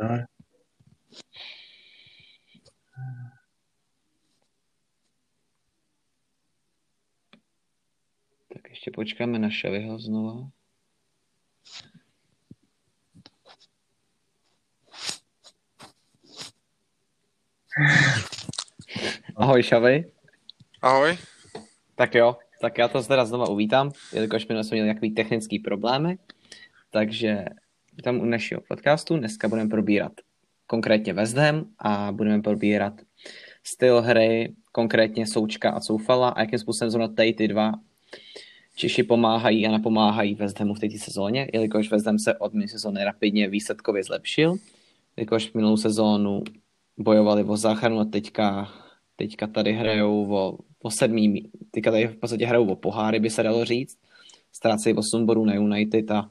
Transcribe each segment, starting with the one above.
Tak. Tak ještě počkáme na Šaviho znova. Ahoj Šavy. Ahoj. Tak jo, tak já to teda znova uvítám, jelikož my jsme měli nějaký technický problémy, takže tam u našeho podcastu dneska budeme probírat konkrétně West Ham a budeme probírat styl hry, konkrétně Součka a Soufala a jakým způsobem zrovna tady ty dva Češi pomáhají a napomáhají West Hamu v této sezóně, jelikož West Ham se od minulé sezóny rapidně výsledkově zlepšil, jelikož minulou sezónu bojovali o záchranu a teďka, teďka tady hrajou o, o sedmý, teďka tady v podstatě hrajou o poháry, by se dalo říct. Ztrácejí 8 bodů na United a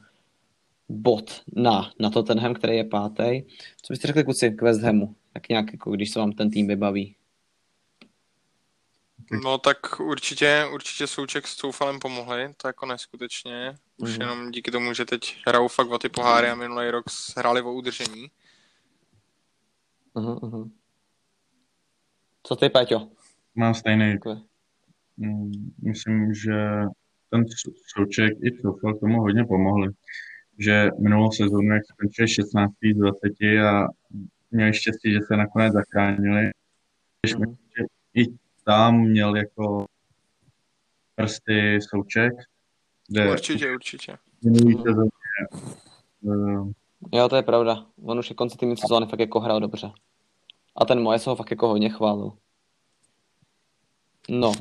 bod na, na Tottenham, který je pátý. Co byste řekli, kluci, k West Hamu? Tak nějak, jako když se vám ten tým vybaví. No tak určitě, určitě Souček s Soufalem pomohli, to jako neskutečně. Už Mhm. jenom díky tomu, že teď hrajou fakt o ty poháry a minulý rok hráli o udržení. Uh-huh, uh-huh. Co ty, Peťo? Mám stejný. Takhle. Mm, Myslím, že ten Souček i Soufal tomu hodně pomohli. Že minulou sezónu, jak skončili 16. z 20 a měli štěstí, že se nakonec zachránili. Že i tam měl jako prsty Souček, kde Určitě, určitě. minulý Mhm. sezóně eh, Jo, to je pravda. On už je konci týmu sezóny fakt jako hrál dobře. A ten moje se ho fakt jako hodně chválil. No,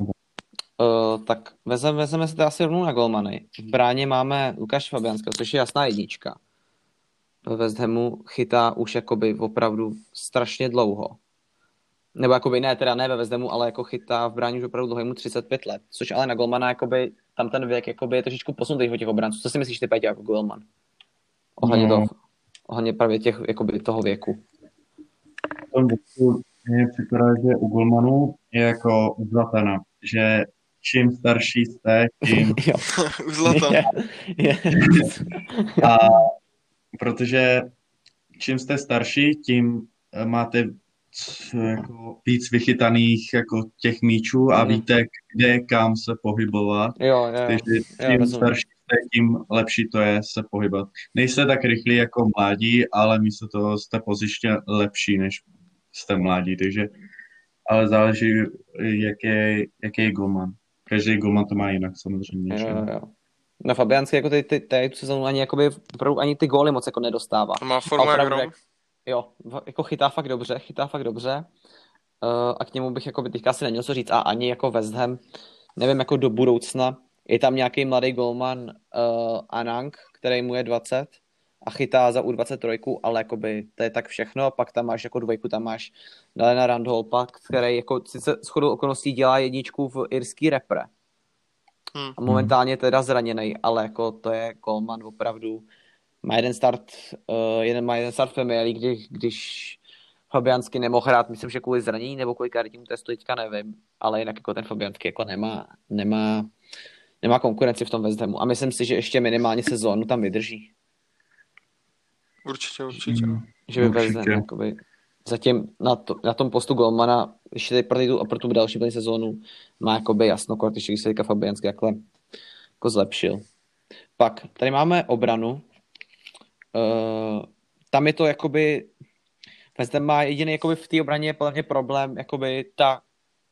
uh, tak vezeme, vezeme si to asi rovnou na golmany. V bráně máme Lukáš Fabianského, což je jasná jednička. Ve West Hamu chytá už jakoby opravdu strašně dlouho. Nebo jakoby ne, teda ne ve West Hamu, ale jako chytá v bráně už opravdu dlouho, mu 35 let. Což ale na golmana jakoby, tam ten věk jakoby je trošičku posunutý těch obranců. Co si myslíš ty, Pétě, jako golman? Ohledně, No. toho, ohledně právě těch, jakoby toho věku. v tom věku mně připadá, že u Golmanu je jako u Zlatana, že čím starší jste, tím jo. U Zlatan. Je, je. A protože čím jste starší, tím eh, máte jako víc vychytaných jako těch míčů a Mhm. víte, kde kam se pohybovat. jo, jo. Takže jo, čím rozumím. starší jste, tím lepší to je se pohybovat. Nejste tak rychlí jako mládí, ale místo toho jste pozičně lepší, než jste mládí, takže ale záleží, jaký, jaký je golman. Každý golman to má jinak samozřejmě. že? Jo, jo. No Fabianský jako ty, ty, ty tu sezónu ani, jakoby, opravdu ani ty góly moc jako nedostává. Má formu jak Jo, jako chytá fakt dobře, chytá fakt dobře. Uh, a k němu bych jako by teďka asi neměl co říct. A ani jako West Ham, nevím, jako do budoucna, je tam nějaký mladý golman uh, Anang, který mu je 20 a chytá za U23, ale jakoby to je tak všechno. Pak tam máš jako dvojku, tam máš Dalena Randholpa, který jako sice shodou okolností dělá jedničku v irský repre. Hm. A momentálně je teda zraněný, ale jako to je golman opravdu. Má jeden start, uh, jeden má jeden start v Premier kdy, když Fabiansky nemohl hrát, myslím, že kvůli zranění nebo kvůli karetnímu testu, teďka nevím, ale jinak jako ten Fabiansky jako nemá, nemá, nemá konkurenci v tom West Hamu a myslím si, že ještě minimálně sezónu tam vydrží, Určitě, určitě. Mm. že by Určitě. jakoby, zatím na, to, na tom postu golmana, ještě pro, tu, pro tu další plný sezónu má jakoby jasno, když se teďka Fabiansky jakhle jako zlepšil. Pak tady máme obranu. Uh, tam je to jakoby Ham má jediný jakoby v té obraně je podle mě problém jakoby ta,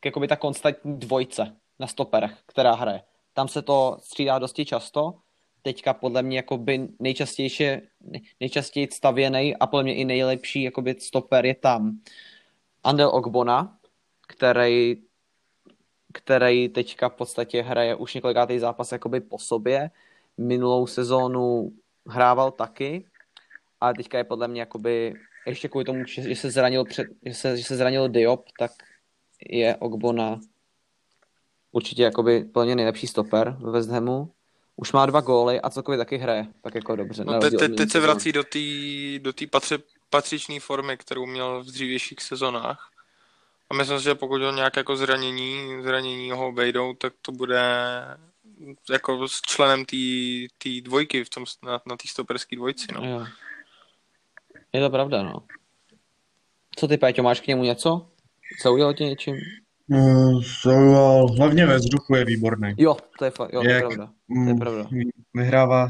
jakoby ta konstantní dvojce na stoperech, která hraje. Tam se to střídá dosti často. Teďka podle mě jakoby nejčastěji, nejčastěji stavěný a podle mě i nejlepší jakoby stoper je tam Andel Ogbona, který který teďka v podstatě hraje už několikátý zápas jakoby po sobě. Minulou sezónu hrával taky, ale teďka je podle mě jakoby, ještě kvůli tomu, že, že se zranil, před, že, se, že se zranil Diop, tak je Ogbona určitě jakoby plně nejlepší stoper ve West Hamu. Už má dva góly a celkově taky hraje, tak jako dobře. No, teď, rozdíl od teď, se vrací do té do tý patři, patřičné formy, kterou měl v dřívějších sezonách. A myslím si, že pokud ho nějak jako zranění, zranění ho obejdou, tak to bude jako s členem té dvojky v tom, na, na té stoperské dvojci. No. Jo. Je to pravda, no. Co ty, Péťo, máš k němu něco? Zaujalo tě něčím? Uh, so, hlavně ve vzduchu je výborný. Jo, to je fakt, jo, to je Jak, pravda. To je mm, pravda. Vyhrává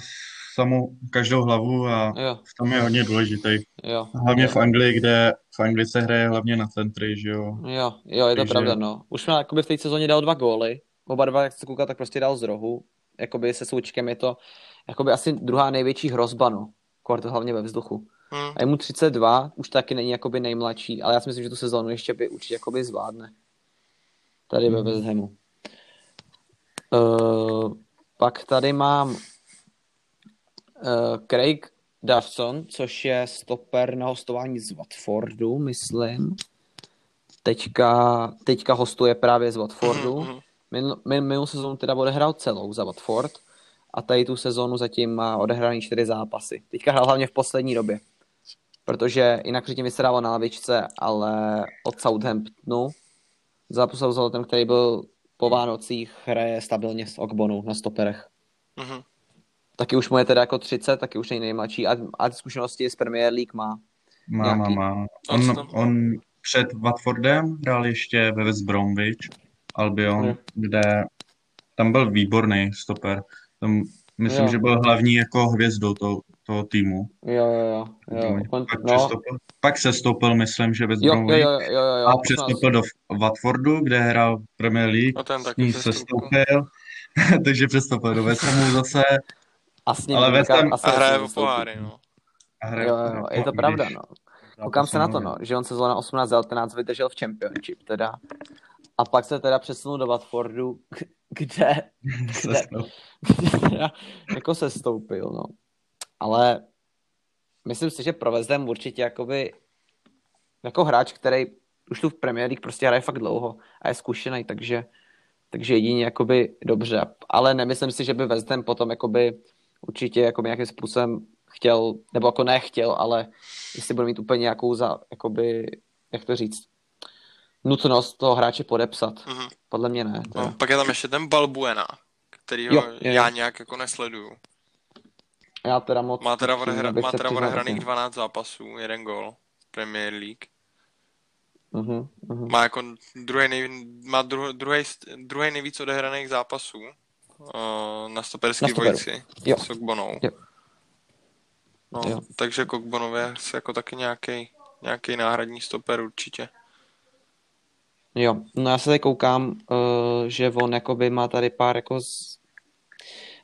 samou každou hlavu a Jo, v tom je hodně důležitý. jo. Hlavně jo. v Anglii, kde v Anglii se hraje hlavně na centry, že jo. Jo, jo, je to Takže- pravda, no. Už má jakoby v té sezóně dal dva góly. Oba dva, jak se koukal, tak prostě dal z rohu. Jakoby se součkem je to jakoby asi druhá největší hrozba, no. Kvart hlavně ve vzduchu. Hm. A je mu 32, už taky není jakoby nejmladší, ale já si myslím, že tu sezónu ještě by určitě jakoby zvládne. Tady ve Mhm. West Hamu. Uh, pak tady mám uh, Craig Dawson, což je stoper na hostování z Watfordu, myslím. Teďka, teďka hostuje právě z Watfordu. Mhm, mhm. Minul, min, minulou sezónu teda odehrál celou za Watford a tady tu sezónu zatím má odehraný čtyři zápasy. Teďka hrál hlavně v poslední době, protože jinak předtím vysedával na lavičce, ale od Southamptonu zápas Southampton, který byl po Vánocích, hraje stabilně s Ogbonu na stoperech. Mhm. Taky už mu je teda jako 30, taky už není nejmladší a, a zkušenosti z Premier League má. Má, má, Nějaký. má. Co On, on před Watfordem hrál ještě ve West Bromwich, Albion, Jo. kde tam byl výborný stoper. Tam, myslím, Jo. že byl hlavní jako hvězdou toho, toho týmu. Jo, jo, jo. jo. Pak, no, přestoupil, pak se stoupil, myslím, že West jo, jo, jo, jo, jo, jo. A 18. přestoupil do Watfordu, kde hrál Premier League. A ten taky přestoupil. sestoupil, takže přestoupil do West Hamu zase. A s ním ale West Ham- A hraje o nesestoupí. poháry, no. A hraje- Jo, jo, je to pravda, no. Koukám se na to, no, že on sezóna 18-19 vydržel v Championship, teda. A pak se teda přesunul do Watfordu, kde, kde, jako se stoupil, no. Ale myslím si, že pro West Ham určitě jakoby jako hráč, který už tu v Premier League prostě hraje fakt dlouho a je zkušený, takže, takže jedině jakoby dobře. Ale nemyslím si, že by West Ham potom jakoby určitě jakoby nějakým způsobem chtěl, nebo jako nechtěl, ale jestli bude mít úplně nějakou za, jakoby, jak to říct, nutnost toho hráče podepsat. Mhm. Podle mě ne. Teda. No, pak je tam ještě ten Balbuena, kterýho Jo, je, já nějak jako nesleduju. Já teda moc... Má teda, má se odehraných taky. 12 zápasů, jeden gol Premier League. Mhm, mhm. Má jako druhý, nej, má dru, druhý, druhý nejvíc odehraných zápasů uh, na stoperský dvojici Jo. s Ogbonou. Jo. No, Jo. takže k Ogbonovi je jako taky nějaký nějaký náhradní stoper určitě. Jo, no já se tady koukám, uh, že on jakoby má tady pár jako z...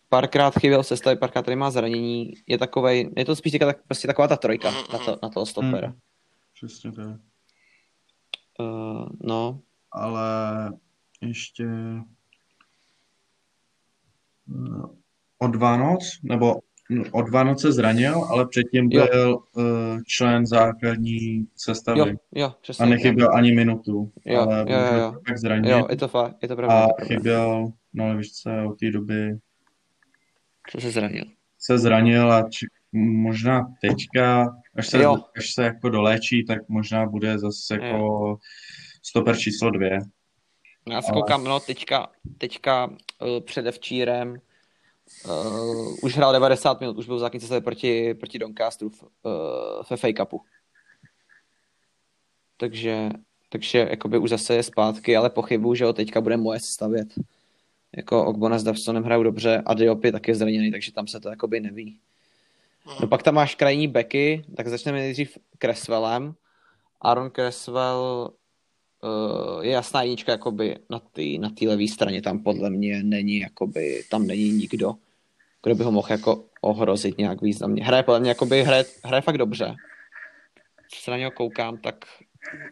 párkrát chyběl v sestavě, párkrát tady má zranění, je takovej, je to spíš teďka tak, prostě taková ta trojka na, to, na toho stopera. Mm. Přesně tak. Uh, no, ale ještě od Vánoc, nebo no, od Vánoc se zranil, ale předtím Jo. byl uh, člen základní sestavy jo, jo, přesně. a nechyběl ani minutu, Jo, ale jo, jo, jo. pak zranil Jo, je to fakt, je to pravda. a to pravda. chyběl na levičce od té doby Co se zranil? se zranil a či, možná teďka, až se, Jo. až se jako doléčí, tak možná bude zase jako stoper číslo dvě. Já se Ale- koukám, no teďka, teďka uh, předevčírem uh, už hrál 90 minut, už byl v základní proti, proti Doncasteru v, uh, ve FA Cupu. Takže, takže jakoby už zase je zpátky, ale pochybuju, že ho teďka bude moje stavět. Jako Ogbona s Davsonem hrajou dobře a Diop je taky zraněný, takže tam se to jakoby neví. No pak tam máš krajní beky, tak začneme nejdřív Creswellem. Aaron Creswell je jasná jednička jakoby na té na té levé straně, tam podle mě není jakoby, tam není nikdo, kdo by ho mohl jako ohrozit nějak významně. Hraje podle mě jakoby, hraje, hraje fakt dobře. Co se na něho koukám, tak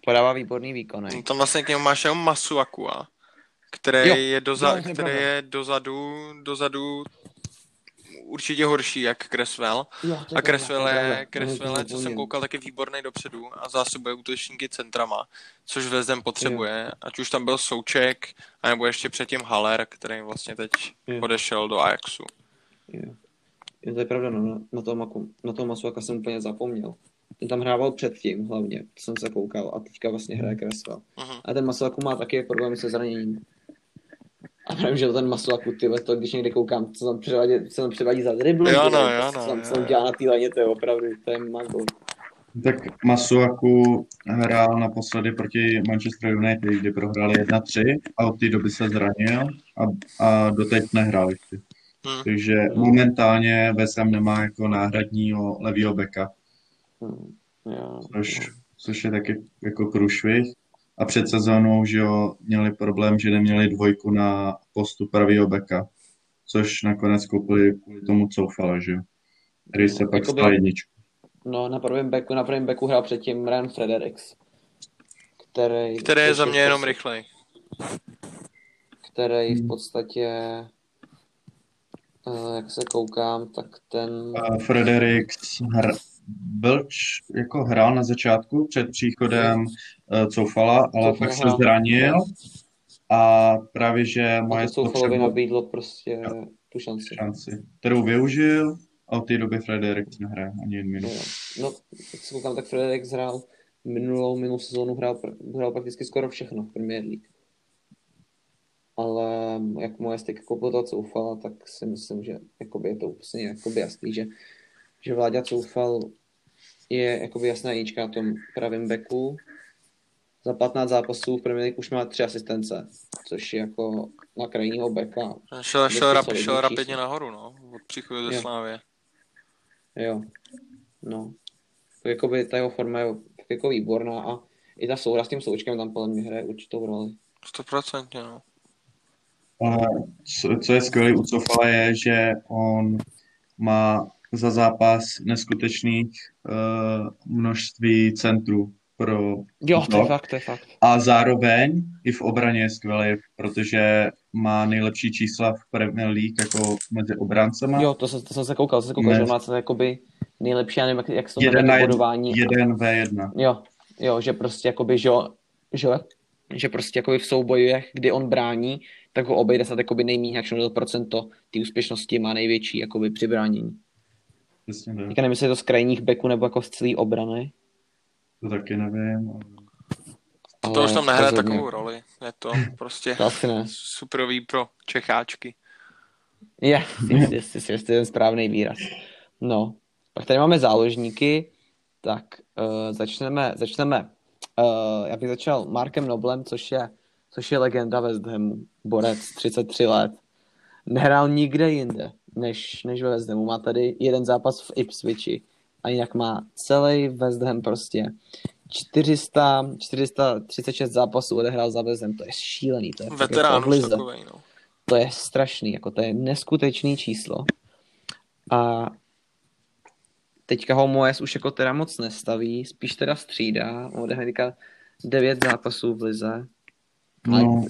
podává výborný výkony. No, tam vlastně k němu máš jenom Masuakua, který Jo. je, doza, je který je dozadu, dozadu určitě horší jak Creswell. Jo, A Creswell je, Creswell je, co jsem koukal, taky výborný dopředu a zásobuje útočníky centrama, což Vezdem potřebuje. Ať už tam byl Souček, anebo ještě předtím Haller, který vlastně teď Jo. odešel do Ajaxu. Jo. Jo, to je pravda, no, na, na toho, Maku, na toho Masuaka jsem úplně zapomněl. Ten tam hrával předtím hlavně, to jsem se koukal a teďka vlastně hraje Creswell. Mhm. A ten Masuaku má taky problémy se zraněním. A vím, že ten Masuaku, ty to když někdy koukám, co tam předvádí, co tam předvádí za driblu, Jo, no, co no, tam, co tam dělá na té laně, to je opravdu, to je mago. Tak Masuaku hrál naposledy proti Manchester United, kdy prohráli 1-3 a od té doby se zranil a, a doteď nehrál ještě. Hmm. Takže momentálně West Ham nemá jako náhradního levýho beka, Hmm. Jo, což, jo. což je taky jako průšvih. A před sezónou, že jo, měli problém, že neměli dvojku na postu pravýho beka, což nakonec koupili kvůli tomu Coufala, že jo, který se pak Jakoby- stal jedničku. No, na prvém backu, na prvém backu hrál předtím Ryan Fredericks, který... Který je za mě jenom rychlej. Který v Hmm. podstatě, eh, jak se koukám, tak ten... Fredericks hr, byl č- jako hrál na začátku před příchodem uh, Coufala, ale Coufala pak se zranil a právě, že moje to Soufalovi nabídlo prostě tu šanci. šanci, kterou využil a od té doby Fredericks nehraje ani jednu No, minutu. jo. no, jak se koukám, tak Fredericks hrál minulou, minulou sezónu hrál, hrál prakticky skoro všechno v Premier League. Ale jak moje styk koupil toho Coufala, tak si myslím, že jakoby je to úplně jakoby jasný, že, že Vláďa Coufal je jakoby jasná jednička na tom pravém beku. Za 15 zápasů v Premier League už má tři asistence, což je jako na krajního beka. Šel, šel, rap, šel rapidně nahoru, no. Od příchodu ze. Slávě. Jo, no. Tak jakoby ta jeho forma je jako výborná a i ta souhra s tím součkem tam podle mě hraje určitou roli. Stoprocentně, no. Ale co, co je skvělé u Coufala je, že on má za zápas neskutečných uh, množství centrů pro Jo, to je fakt, to je fakt. A zároveň i v obraně je skvělý, protože má nejlepší čísla v Premier League jako mezi obráncema. Jo, to, jsem- to jsem se koukal, to jsem se koukal, Ne. že má to jakoby nejlepší, já nevím, jak, jak se to Jeden na to jeden, bodování. jeden v1. Jo, jo, že prostě jakoby, že, že, že prostě jakoby v soubojích, kdy on brání, tak ho obejde snad jakoby nejméně, jak to procento té úspěšnosti má největší jakoby při bránění. Přesně tak. Teďka nevím, jestli je to z krajních beků nebo jako z celé obrany. To taky nevím. ale- To už tam nehraje takovou roli. Je to prostě To asi ne. superový pro Čecháčky. Je, jestli, je ten správný výraz. No, pak tady máme záložníky, tak uh, začneme, začneme, uh, já bych začal Markem Noblem, což je, což je legenda West Hamu, borec, 33 let. Nehrál nikde jinde, než, než ve West Hamu. Má tady jeden zápas v Ipswichi a jinak má celý West Ham prostě 400, 436 zápasů odehrál za West Ham, to je šílený. To je fakt Veterán jako takovej, no. to je strašný, jako to je neskutečný číslo. A teďka ho Moes už jako teda moc nestaví, spíš teda střídá, odehraje teďka 9 zápasů v lize, No,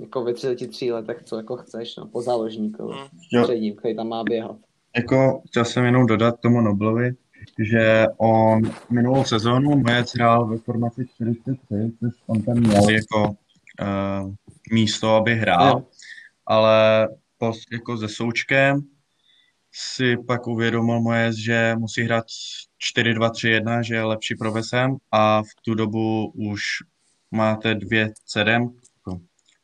jako ve 33 letech, co jako chceš, no, po záložníkovi, Hmm. předním, který tam má běhat. jako chtěl jsem jenom dodat tomu Noblovi, že on minulou sezónu Moje hrál ve formaci 43, což on tam měl jako uh, místo, aby hrál, Jo. ale po, jako se Součkem si pak uvědomil Moje, že musí hrát 4-2-3-1, že je lepší pro Vesem a v tu dobu už máte dvě CDM, jako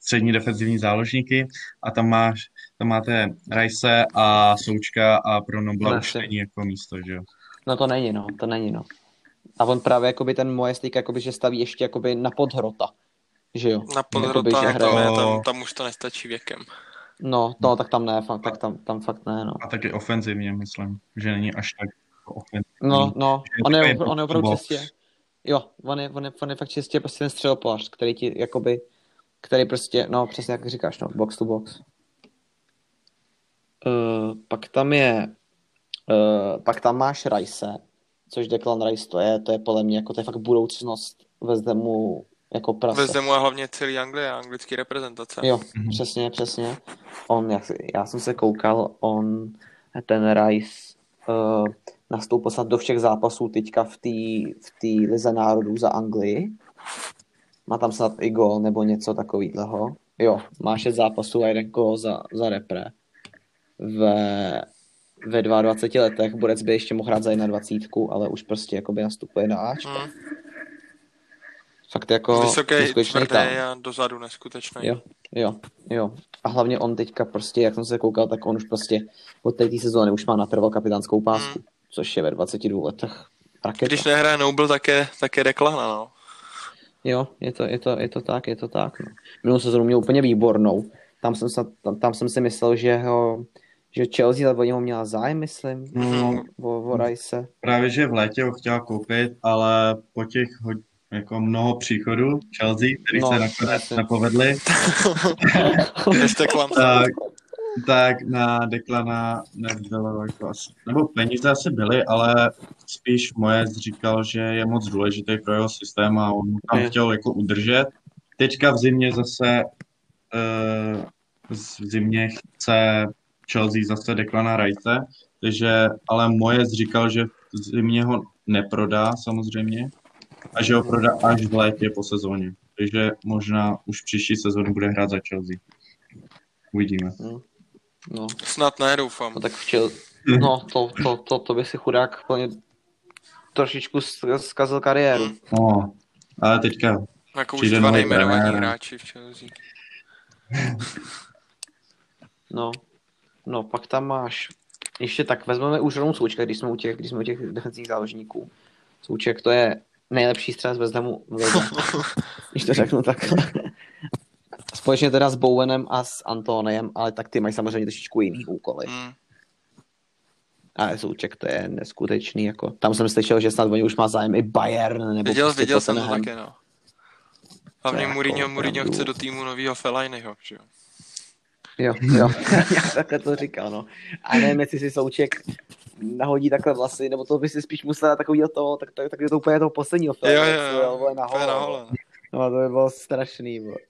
střední defenzivní záložníky a tam máš tam máte Rajse a Součka a pro Nobla No, už jasně. není jako místo, že jo. No to není, no, to není, no. A on právě jakoby ten Moes teďka jakoby, že staví ještě jakoby na podhrota, že jo. Na Jakoby, že hraje- tam, tam, tam už to nestačí věkem. No, no, tak tam ne, fakt, tak tam, tam fakt ne, no. A taky ofenzivně, myslím, že není až tak jako ofenzivní. No, no, on je, on je opravdu čistě, jo, on je, on je, on je fakt čistě prostě ten střelopář, který ti, jakoby, který prostě, no, přesně jak říkáš, no, box to box. Uh, pak tam je, uh, pak tam máš Rice, což Declan Rice to je, to je podle mě, jako to je fakt budoucnost Hamu jako prase. Ve Zemu a hlavně celý Anglie a anglický reprezentace. Jo, Mhm. přesně, přesně. On, jak, já jsem se koukal, on, ten Rice, uh, nastoupil snad do všech zápasů teďka v té v tý lize národů za Anglii. Má tam snad i gol nebo něco takového. Jo, má šest zápasů a jeden gol za, za repre. Ve, ve 22 letech Borec by ještě mohl hrát za 21, ale už prostě jakoby nastupuje na Ačka. Hmm. Fakt jako Vysoký, neskutečný tvrdý a dozadu neskutečný. Jo, jo, jo. A hlavně on teďka prostě, jak jsem se koukal, tak on už prostě od té sezóny už má natrval kapitánskou pásku, Hmm. což je ve 22 letech raketa. Když nehraje Noble, tak je, tak je Declana, no. Jo, je to, je to, je to tak, je to tak. No. Minulou sezónu měl úplně výbornou. Tam jsem, se, tam, tam jsem si myslel, že ho, že Chelsea o něho měla zájem, myslím, No, o, o Rice. právě, že v létě ho chtěla koupit, ale po těch hod- jako mnoho příchodů Chelsea, který No, se nakonec nepovedli, tak, tak na Declana nebylo jako asi, nebo peníze asi byly, ale spíš moje říkal, že je moc důležitý pro jeho systém a on tam Je. chtěl jako udržet. Teďka v zimě zase uh, v zimě chce Chelsea zase Declana Rice, takže, ale moje říkal, že v zimě ho neprodá samozřejmě a že ho prodá až v létě po sezóně. Takže možná už příští sezónu bude hrát za Chelsea. Uvidíme. No, Snad ne, doufám. no tak v Chel... No, to, to, to, to by si chudák plně trošičku z- zkazil kariéru. Mm. No, ale teďka Jako už dva nejmenovaní hráči v Chelsea. No, no, pak tam máš, ještě tak vezmeme už rovnou Součka, když jsme u těch, když jsme u těch defensivních záložníků. Souček to je nejlepší střelec West Hamu v když to řeknu takhle. Společně teda s Bowenem a s Antoniem, ale tak ty mají samozřejmě trošičku jiný úkoly. Mm. Ale Souček to je neskutečný, jako. Tam jsem slyšel, že snad o něj už má zájem i Bayern, nebo Viděl, prostě viděl jsem to taky, no. Hlavně jako Mourinho, Mourinho opravdu. chce do týmu novýho Fellainiho, že jo. Jo, jo, já takhle to říkal, no. A nevím, jestli si Souček nahodí takhle vlasy, nebo to by si spíš musel takový toho, tak, tak, tak je to úplně toho posledního Jo, jo, co jo, jel, vole, na to je na holo, hole. no. No a to by bylo strašný, vole.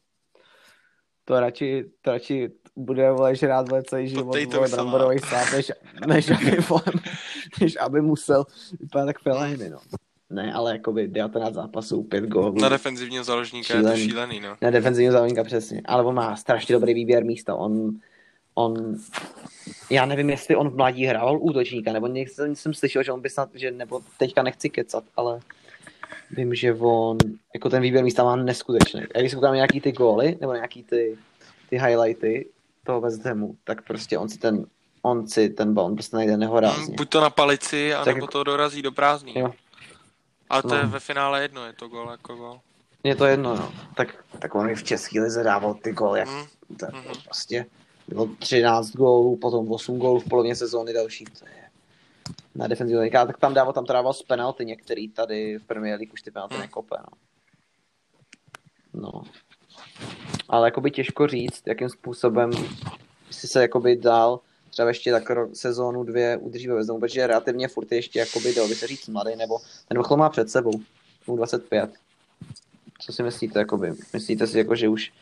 To radši, to radši bude, vole, žrát, vole, celý život, vole, bramborový salát, než, než, aby, vole, než aby musel vypadat tak Fellaini, no. Ne, ale jakoby 19 zápasů, 5 gólů. Na defenzivního záložníka je to Šílený. no. Na defenzivního záložníka přesně. Ale on má strašně dobrý výběr místa. On, on, já nevím, jestli on v mládí hrával útočníka, nebo někdy jsem, jsem slyšel, že on by snad, že nebo teďka nechci kecat, ale vím, že on, jako ten výběr místa má neskutečný. A když se koukám na nějaký ty góly, nebo nějaký ty, ty highlighty toho West Hamu, tak prostě on si ten, on si ten balon prostě najde nehorázně. Buď to na palici, Tak anebo jako- to dorazí do prázdný. Jo. Ale to No. je ve finále jedno, je to gol jako gol. Je to jedno, no. Tak, tak on i v České lize dával ty góly, jak Mm. To Mhm. je prostě bylo 13 gólů, potom 8 gólů v polovině sezóny další. To je na defenzivní linka, tak tam dával, tam to dával z penalty některý tady v Premier League už ty penalty Hmm. nekope, no. no. Ale jakoby těžko říct, jakým způsobem si se jakoby dál třeba ještě tak sezónu dvě udrží ve Vezmu, protože relativně furt je ještě jakoby, dalo by se říct, mladý, nebo ten vrchol má před sebou, mu 25. Co si myslíte, jakoby? Myslíte si, jako, že už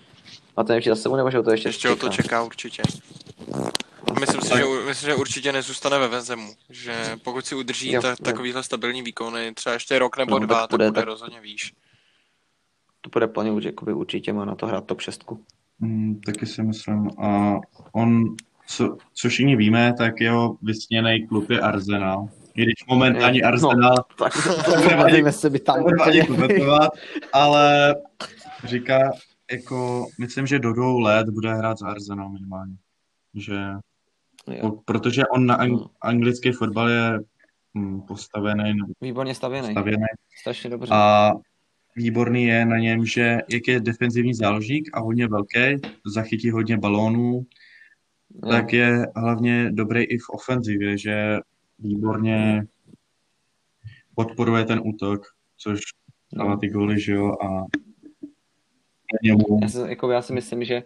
má ten ještě za sebou, nebo že ho to ještě, Ještě ho to čeká určitě. Myslím si, že, myslím, že určitě nezůstane ve Vezemu. Že pokud si udrží Jo, ta, jo. takovýhle stabilní výkony, třeba ještě rok nebo No, dva, tak bude, bude tak- rozhodně výš. To bude plně už, jakoby určitě má na to hrát top 6. Mm, taky si myslím. A on, co, co všichni víme, tak jeho vysněný klub je Arsenal. I když momentální No. Arsenal Tak to jestli by tam ale říká, jako, myslím, že do dvou let bude hrát za Arsenal minimálně. Že, Jo, protože on na ang, No. anglický fotbal je hm, postavený, nebo výborně stavěný. stavěný Strašně dobře. a výborný je na něm, že jak je defenzivní záložník a hodně velký, zachytí hodně balónů, Jo. tak je hlavně dobrý i v ofenzivě, že výborně podporuje ten útok, což dává ty góly, že jo, a němu, Já si, jako, já si myslím, že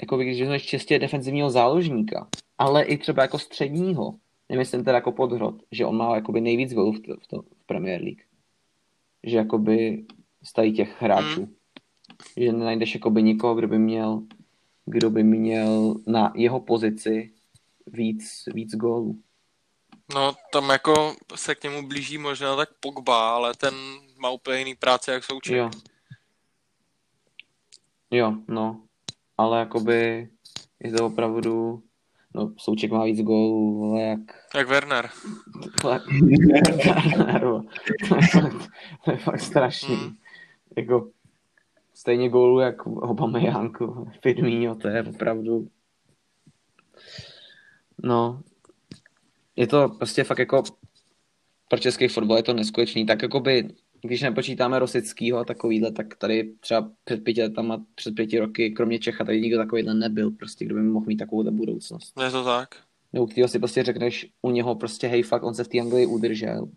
jako, když vezmeš čistě defenzivního záložníka, ale i třeba jako středního, nemyslím teda jako podhrot, že on má jakoby nejvíc gólů v, to, v, to, v Premier League. Že jakoby z tady těch hráčů. Že nenajdeš jakoby nikoho, kdo by měl kdo by měl na jeho pozici víc, víc gólů. No, tam jako se k němu blíží možná tak Pogba, ale ten má úplně jiný práce jak Souček. Jo. Jo, no. Ale jakoby je to opravdu no, Souček má víc gólů, ale jak Jak Werner. to je fakt, to je fakt strašný. Mm. Jako stejně gólů jak Aubameyang, Firmino, to je opravdu no je to prostě fakt jako pro český fotbal je to neskutečný. Tak jakoby, když nepočítáme Rosickýho takovýhle, tak tady třeba před pěti letama, před pěti roky, kromě Čecha, tady nikdo takovýhle nebyl, prostě, kdo by mohl mít takovou budoucnost. Je to tak. U kterého si prostě řekneš u něho prostě hej fakt, on se v té Anglii udržel.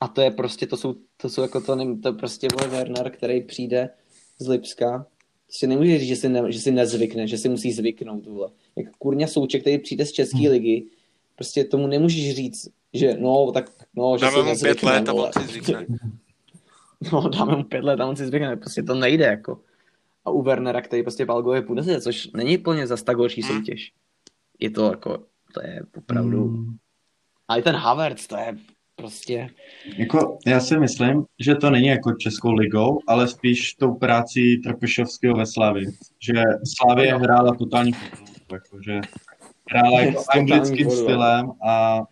A to je prostě, to jsou, to jsou jako to, nevím, to prostě vole Werner, který přijde z Lipska. Prostě nemůže říct, že si, ne, že si nezvykne, že si musí zvyknout, vole. Jak kurňa Souček, který přijde z České hmm. ligy, prostě tomu nemůžeš říct, že no, tak no, že Dáme si mu nezvykne, pět let a on si zvykne. No, dáme mu pět let a on si zvykne, prostě to nejde, jako. A u Wernera, který prostě balguje půl desete, což není plně zas tak horší soutěž. Je to jako, to je opravdu... Mm. A i ten Havertz, to je prostě... Jako, já si myslím, že to není jako Českou ligou, ale spíš tou prací Trpišovského ve Slavii. Že Slavie hrála totální fotbal, jako, že hrála jako anglickým fotbal. stylem a,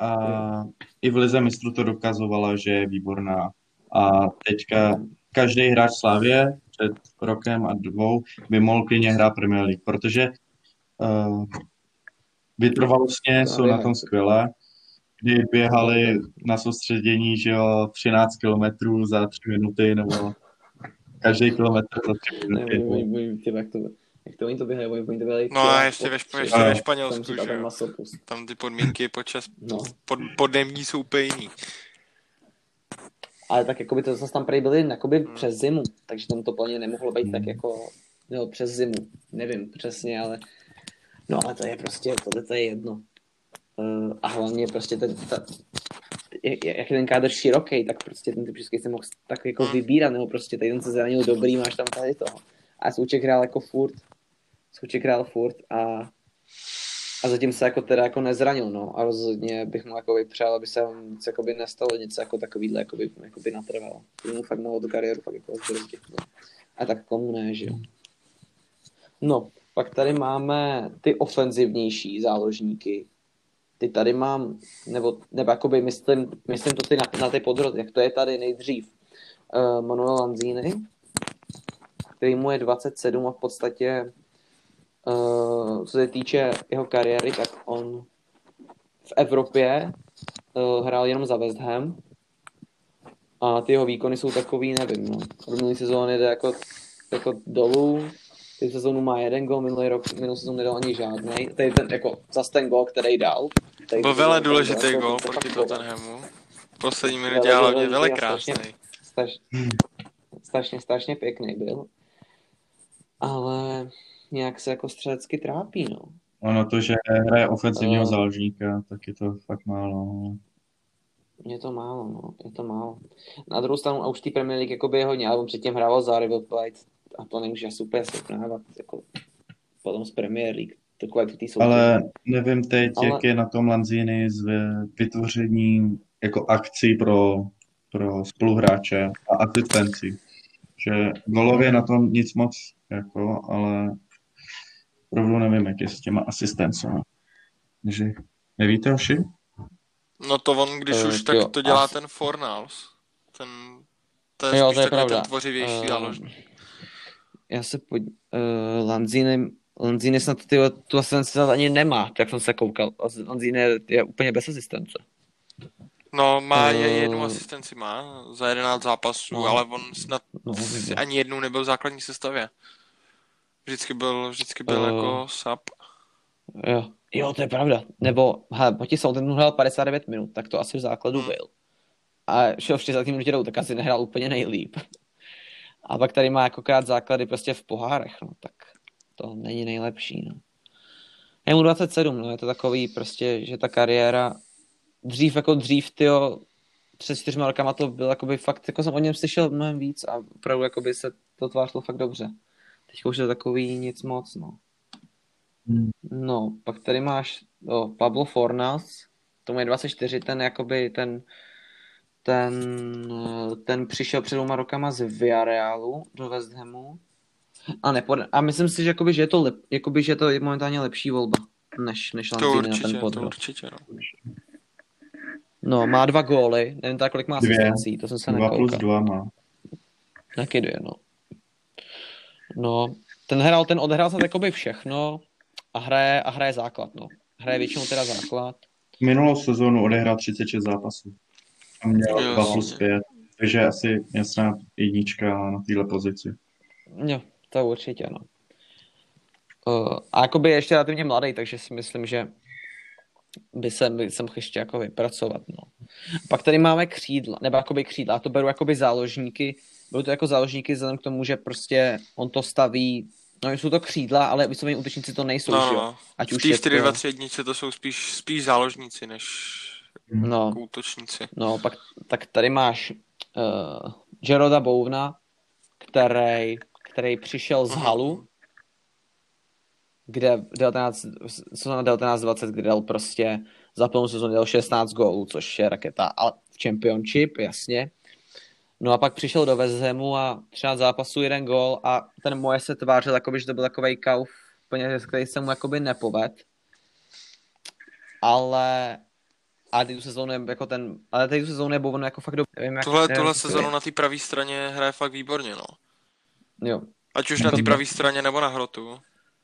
a i v Lize mistrů to dokazovala, že je výborná. A teďka každý hráč Slavie před rokem a dvou by mohl klidně hrát Premier League, protože uh, vytrvalostně jsou na tom skvěle kdy běhali na soustředění, že jo, 13 kilometrů za 3 minuty, nebo každý kilometr za 3 Ne, oni, minuty. ty, jak to, jak to oni to běhají, oni, to běhají. No a ještě ve, Šp- ještě ve Španělsku, tam, že tam jo. Tam ty podmínky počas No. pod, podnemní jsou úplně jiný. Ale tak jako by to zase tam prý byli jakoby Hmm. přes zimu, takže tam to plně nemohlo být tak jako, no přes zimu, nevím přesně, ale no ale to je prostě, tohle to je jedno. Uh, a hlavně prostě ten, ta, jak, jak je ten kádr široký, tak prostě ten typ se mohl tak jako Hmm. vybírat, nebo prostě tady ten se zranil dobrý, máš tam tady toho. A Souček hrál jako furt, Souček hrál furt a a zatím se jako teda jako nezranil, no. A rozhodně bych mu jako přál, aby se nic jakoby nestalo, něco jako takovýhle jakoby, jakoby natrvalo. To by mu fakt mohlo tu kariéru fakt jako zbrzdit. No. A tak komu ne, že jo. No, pak tady máme ty ofenzivnější záložníky. Ty tady mám, nebo, nebo jakoby myslím, myslím to ty na, na ty podrody, jak to je tady nejdřív. Uh, Manuel Lanzini, který mu je 27 a v podstatě Uh, co se týče jeho kariéry, tak on v Evropě uh, hrál jenom za West Ham a ty jeho výkony jsou takový, nevím, no. V minulý sezóně jde jako, jako dolů, ty sezónu má jeden gol, minulý rok, minulý sezónu nedal ani žádný. Tady ten, jako, zas ten gol, který dal. Tady Byl vele důležitý jako, gol proti. Tottenhamu. V poslední minutě hlavně důležitý vele strašně- krásný. straš, strašně, strašně pěkný byl. Ale nějak se jako střelecky trápí, no. Ono to, že hraje ofenzivního Eh. záložníka, tak je to fakt málo. no. Je to málo, no, je to málo. Na druhou stranu, a už té Premier League jakoby je hodně, ale on předtím hrával za River Plate a to nemůže asi úplně srovnávat jako potom z Premier League. To kvalitu té soutěže. Ale nevím teď, Ale- jak je na tom Lanzini s vy- vytvořením jako akcí pro, pro spoluhráče a asistenci. Že golově na tom nic moc, jako, ale opravdu nevím, jak je s těma asistencemi. Takže nevíte, Oši? No to on, když Eh, už, tak jo, to dělá asi- ten Fornals. Ten, to je Jo, spíš to je pravda. ten tvořivější záložník. Já se pod... Uh, Lanzini, Lanzini snad ty, tu asistenci snad ani nemá, jak jsem se koukal. Lanzini je, je úplně bez asistence. No, má je, jednu asistenci má za 11 zápasů, no. ale on snad No, ani jednou nebyl v základní sestavě. Vždycky byl, vždycky byl Eh. jako sub. Jo. jo, to je pravda. Nebo, hele, proti Southamptonu hrál 59 minut, tak to asi v základu Hmm. byl. A šel v 60 minutě tak asi nehrál úplně nejlíp. A pak tady má jakokrát základy prostě v pohárech, no, tak to není nejlepší, no. Je mu 27, no, je to takový prostě, že ta kariéra dřív jako dřív, tyjo, před čtyřma rokama to byl jakoby fakt, jako jsem o něm slyšel mnohem víc a opravdu jakoby se to tvářilo fakt dobře. Teď už je to takový nic moc, no. Hmm. No, pak tady máš o, Pablo Fornals, tomu je 24, ten jakoby ten ten, ten přišel před dvěma rokama z Villarealu do West Hamu a, nepod... a myslím si, že, jakoby, že, je to lep... jakoby, že to je momentálně lepší volba než, než To Lanzini na určitě, ten to podrod. určitě, no. No, má dva góly, nevím tak, kolik má asistencí, to jsem se Dva plus nekoukal. dva má. Taky dvě, no. No, ten hrál, ten odehrál se jakoby všechno a hraje, a hraje základ, no. Hraje většinou teda základ. minulou sezónu odehrál 36 zápasů. A měl Jo, 2 plus jasně. 5. Takže asi jasná jednička na téhle pozici. Jo, to určitě, no. Uh, a jakoby je ještě relativně mladý, takže si myslím, že by se, by se mohl ještě jako vypracovat, no. Pak tady máme křídla, nebo jakoby křídla, já to beru jakoby záložníky, beru to jako záložníky vzhledem k tomu, že prostě on to staví, no jsou to křídla, ale vysloveně útočníci to nejsou, No, jo? no. Ať V už té je to- 4-2-3 jednice to jsou spíš, spíš záložníci než No, jako útočníci. no, pak tak tady máš uh, Jeroda Bouvna, který, který přišel z. Halu, kde v 19, sezóna 1920, kde dal prostě za plnou sezónu dal 16 gólů, což je raketa, ale v Championship, jasně. No a pak přišel do West Hamu a 13 zápasů, jeden gól a ten moje se tvářil, jakoby, že to byl takový kauf, úplně, který se mu jakoby nepoved. Ale a tu sezónu je jako ten, ale tady tu sezónu je Bowen jako fakt dobrý. Nevím, jak, Tuhle, nevím, tuhle jak to sezonu je. na té pravé straně hraje fakt výborně, no. Jo, Ať už Jako na té to- pravé straně nebo na hrotu.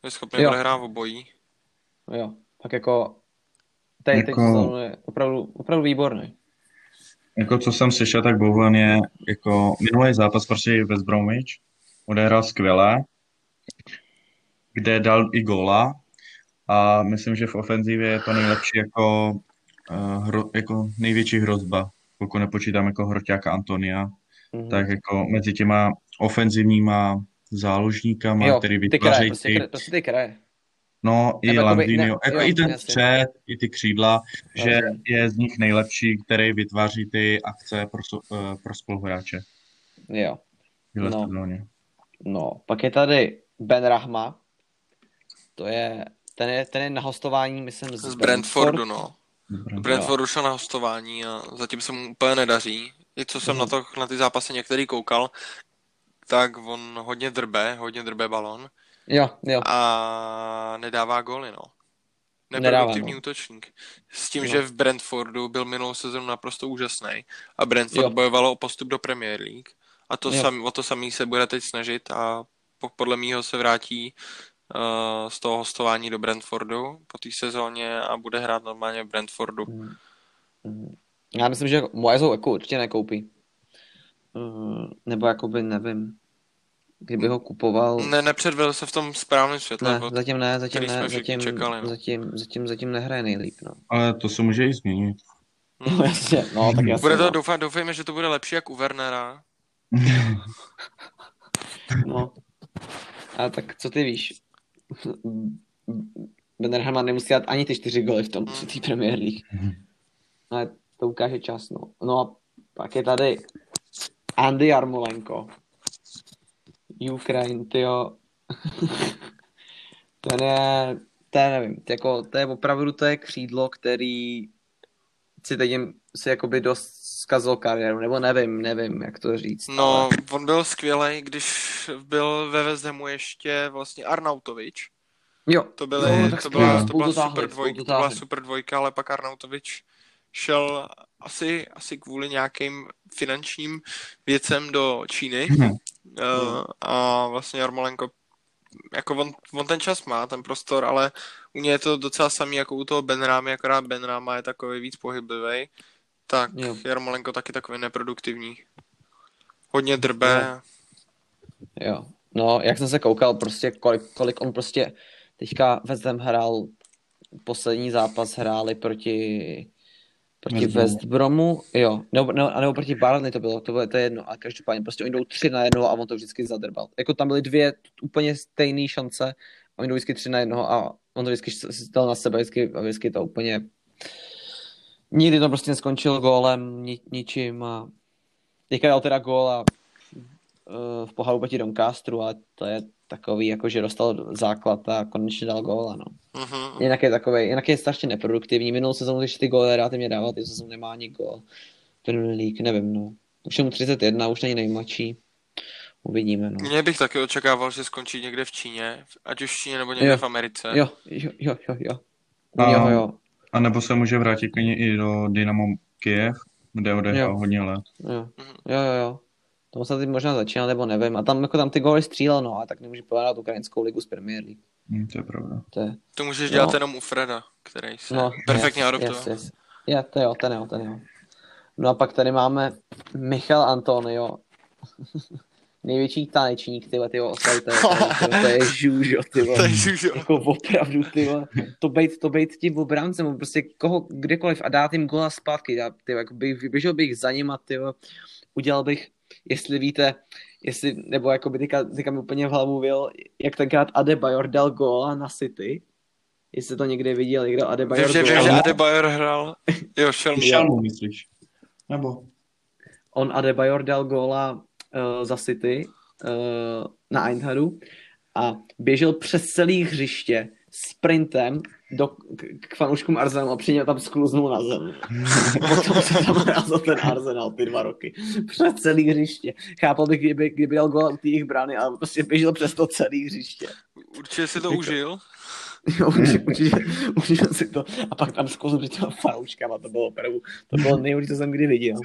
Je schopný odehrát obojí. jo, tak jako tady, jako... Jako- tu sezónu je opravdu, opravdu výborný. Jako co jsem slyšel, tak Bowen je jako minulý zápas proti West Bromwich odehrál skvěle, kde dal i góla a myslím, že v ofenzivě je to nejlepší jako, uh, hro, jako největší hrozba, pokud nepočítám jako hroťáka Antonia, Mhm. tak jako mezi těma ofenzivníma záložníkama, jo, který ty kraje, vytvářejí prostě, ty, kraje, prostě ty kraje. No i ne, jako jo, i ten jasně. střed, i ty křídla, že Jasně. je z nich nejlepší, který vytváří ty akce pro, eh, pro spoluhráče. Jo, No. sezóně. no, pak je tady Ben Rahma, to je, ten je, ten je na hostování, myslím, z, Z Brentfordu, no. V Brentfordu šel na hostování a zatím se mu úplně nedaří. I co jsem Mhm. na, to, na ty zápasy některý koukal, tak on hodně drbe, hodně drbe balon Jo, jo, a nedává góly, no. Neproduktivní no. útočník. S tím, No. že v Brentfordu byl minulou sezonu naprosto úžasný a Brentford Jo. bojovalo o postup do Premier League a to Jo. sam, o to samý se bude teď snažit a po- podle mýho se vrátí uh, z toho hostování do Brentfordu po té sezóně a bude hrát normálně v Brentfordu. Mm. Mm. Já myslím, že Moezu jako určitě nekoupí. Mm, Nebo jakoby nevím. Kdyby ho kupoval... Ne, nepředvedl se v tom správném světle. Ne, od- zatím ne, zatím ne, zatím, čekali, no. zatím, zatím, zatím nehraje nejlíp, no. Ale to se může i změnit. No jasně, no tak jasně. Bude to, no. doufám, doufejme, že to bude lepší jak u Wernera. no. A tak co ty víš? Benderhama nemusí dát ani ty čtyři goly v tom v té Premier League. Ale to ukáže čas, no. No a pak je tady Andy Jarmolenko. Ukraine, tyjo. Ten je, to je, nevím, to je jako, to je opravdu to je křídlo, který si teď jim si jakoby dost zkazil kariéru, nebo nevím, nevím, jak to říct. No, ale- on byl skvělý, když byl ve Hamu ještě vlastně Arnautovič. Jo, To, byly, No, tak to, byla, to byla super dvojka, to byla super dvojka, ale pak Arnautovič šel asi, asi kvůli nějakým finančním věcem do Číny. Mhm. Uh, a vlastně Jarmolenko, jako on, on ten čas má, ten prostor, ale u něj je to docela samý jako u toho Benrámy, akorát Benráma je takový víc pohyblivý, tak Jo. Jarmolenko taky takový neproduktivní. Hodně drbe. Jo, no, jak jsem se koukal, prostě kolik, kolik on prostě teďka West Ham hrál, poslední zápas hráli proti proti West Bromu. West Bromu, jo, nebo, nebo, nebo proti Barney to bylo, to bylo to je jedno, a každopádně prostě oni jdou tři na jednoho a on to vždycky zadrbal. Jako tam byly dvě úplně stejné šance a oni jdou vždycky tři na jednoho a on to vždycky stal na sebe, vždycky, a vždycky to úplně nikdy to prostě neskončil gólem, ni, ničím a teďka dal teda gól a eh, v poháru proti Doncasteru, ale to je takový, jako že dostal základ a konečně dal góla, no. Mhm. Jinak je takový, jinak je strašně neproduktivní. Minulou sezónu, když ty góly relativně dával, ty sezónu nemá ani gól. Premier League, nevím, no. Už je mu 31, už není nejmladší. Uvidíme, no. Mě bych taky očekával, že skončí někde v Číně, ať už v Číně nebo někde Jo. v Americe. Jo, jo, jo, jo, jo. A- něho, jo. A nebo se může vrátit klidně i do Dynamo Kiev, kde odehrál Jo. hodně let. Jo, Mhm. jo, jo, jo. Tomu se teď možná začínal, nebo nevím. A tam, jako tam ty góly střílel, no, a tak nemůže pohádat ukrajinskou ligu z Premier League. Hm, to je pravda. To je, To můžeš No. dělat jenom u Freda, který se no, perfektně yes, adoptoval. Yes, yes. Je, to jo, ten jo, ten jo. No a pak tady máme Michal Antonio. Největší tanečník, ty vole, ty vole, oslaví, to, je- to, je- to je žůžo, ty To je žužo. Jako opravdu, ty. To bejt, to bejt tím obráncem, prostě koho, kdekoliv a dát jim gola zpátky. Já, ty jako bych, vyběžel bych za nima, ty. Udělal bych, jestli víte, jestli, nebo jako by teďka, teďka mi úplně v hlavu byl, jak tenkrát Adebayor dal góla na City. Jestli to někde viděl, někdo Adebayor Vím, že, vím, že Adebayor hrál. Jo, šel Šalmu, myslíš? Nebo? on Adebayor dal góla uh, za City uh, na Einhadu a běžel přes celý hřiště sprintem do, k, k fanouškům Arsenalu a při něm tam skluznul na zem. Potom se tam hrál za ten Arsenal ty dva roky. Přes celý hřiště. Chápal bych, kdyby, kdyby dal u té jejich brány, ale prostě běžel přes to celý hřiště. Určitě si to užil. Jo, určitě, určitě, určitě si to. A pak tam skluznul před těma fanouškama, to bylo opravdu, to bylo nejhorší, co jsem kdy viděl.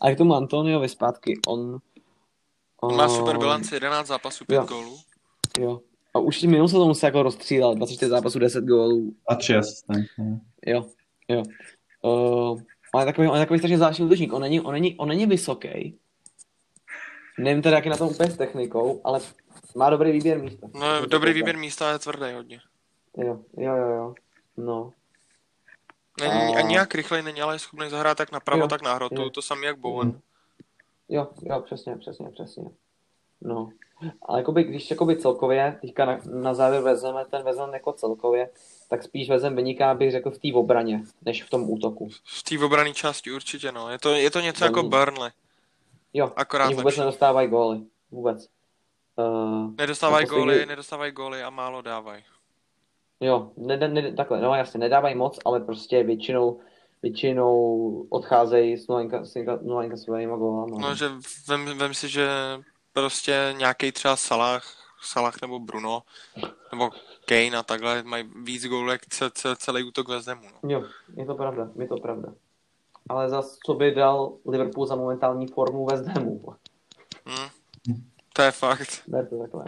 A k tomu Antoniovi zpátky, on... On má super bilanci, 11 zápasů, 5 Jo. gólů. Jo. A už minul sezónu se jako rozstřílel, 24 zápasů, 10 gólů. A tři asistence. Jo, jo. Uh, on je takový, on je takový strašně zvláštní útočník. On není, on není, on není vysoký. Nevím teda, jak je na tom úplně s technikou, ale má dobrý výběr místa. No, dobrý výběr místa je tvrdý hodně. Jo, jo, jo, jo. No. Není, A- a nějak rychlej není, ale je schopný zahrát tak napravo, Jo, tak na hrotu. jo. To samý jak Bowen. Jo, jo, přesně, přesně, přesně. No. Ale jakoby, když jakoby celkově, teďka na, na závěr vezmeme ten vezmeme jako celkově, tak spíš vezem vyniká, bych řekl, v té obraně, než v tom útoku. V té obrané části určitě, no. Je to, je to něco jako Oni- Burnley. Jo, Akorát oni vůbec lepší. nedostávají góly. Vůbec. Uh, Nedostávají Naposledy- góly, nedostávají góly a málo dávají. jo, ne, ne, takhle, no jasně, nedávají moc, ale prostě většinou, většinou odcházejí s nulenka, s nulenka svými gólama. No, že vem, vem si, že prostě nějaký třeba Salah, Salah nebo Bruno, nebo Kane a takhle mají víc gólů jak ce, ce, celý útok West Hamu. No. Jo, je to pravda, je to pravda. Ale zas, co by dal Liverpool za momentální formu West Hamu? Hm. To je fakt. Ber to takhle.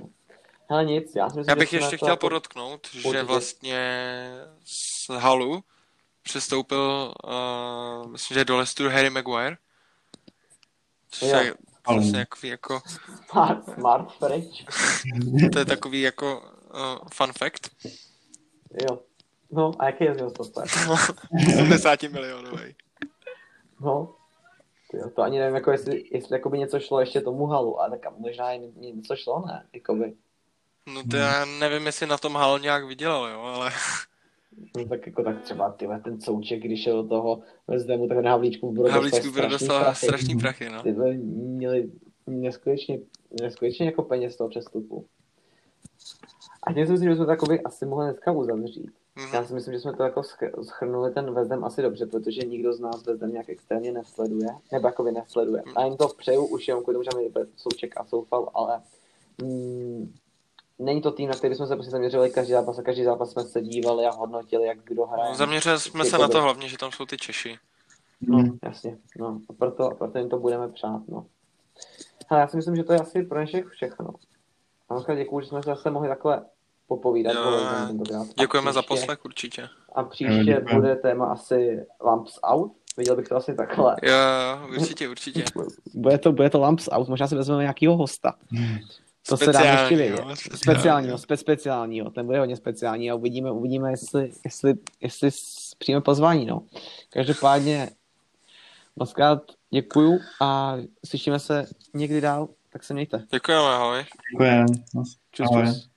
Hele nic, já si myslím, Já že bych ještě chtěl jako- podotknout, že Určitě. vlastně z Halu přestoupil, uh, myslím, že do Leicesteru Harry Maguire. Což Jo. je vlastně jako, jako, Smart, smart pryč. to je takový jako uh, fun fact. Jo. No, a jaký je z něho to 70 milionový. No. Jo, to ani nevím, jako jestli, jestli jakoby něco šlo ještě tomu halu, ale tak možná i něco šlo, ne? Jakoby. No to já nevím, jestli na tom Hal nějak vydělal, jo, ale No, tak jako tak třeba ty vole, ten souček, když šel do toho Hamu, tak na Havlíčku bude Havlíčku bude dostal strašný prachy, no. Ty vole, měli neskutečně, neskutečně jako peněz z toho přestupu. A tím si myslím, že jsme to jakoby asi mohli dneska uzavřít. Mhm. Já si myslím, že jsme to jako sch- schrnuli ten Vezdem asi dobře, protože nikdo z nás Vezdem nějak extrémně nesleduje, nebo jakoby nesleduje. A jim to přeju už jenom kvůli tomu, že mi souček a soufal, ale mm, není to tým, na který jsme se prostě zaměřili každý zápas a každý zápas jsme se dívali a hodnotili, jak kdo hraje. No, zaměřili jsme se na to hlavně, že tam jsou ty Češi. No, jasně, no, a proto, a proto jim to budeme přát, no. Ale já si myslím, že to je asi pro dnešek všechno. A moc krát děkuju, že jsme se zase mohli takhle popovídat. Jo, o Vezdemu tentokrát. A Děkujeme za příště- poslech určitě. A příště děkujeme. bude téma asi Lamps Out. Viděl bych to asi takhle. Jo, určitě, určitě. Bude to, bude to Lamps Out, možná si vezmeme nějakýho hosta. To se dá ještě Speciální, vědět. Speciálního, spe, speciálního, ten bude hodně speciální a uvidíme, uvidíme, jestli, jestli, jestli přijme pozvání, no. Každopádně moc krát děkuju a slyšíme se někdy dál, tak se mějte. Děkujeme, ahoj. Děkujem. Čus, Ahoj. čus.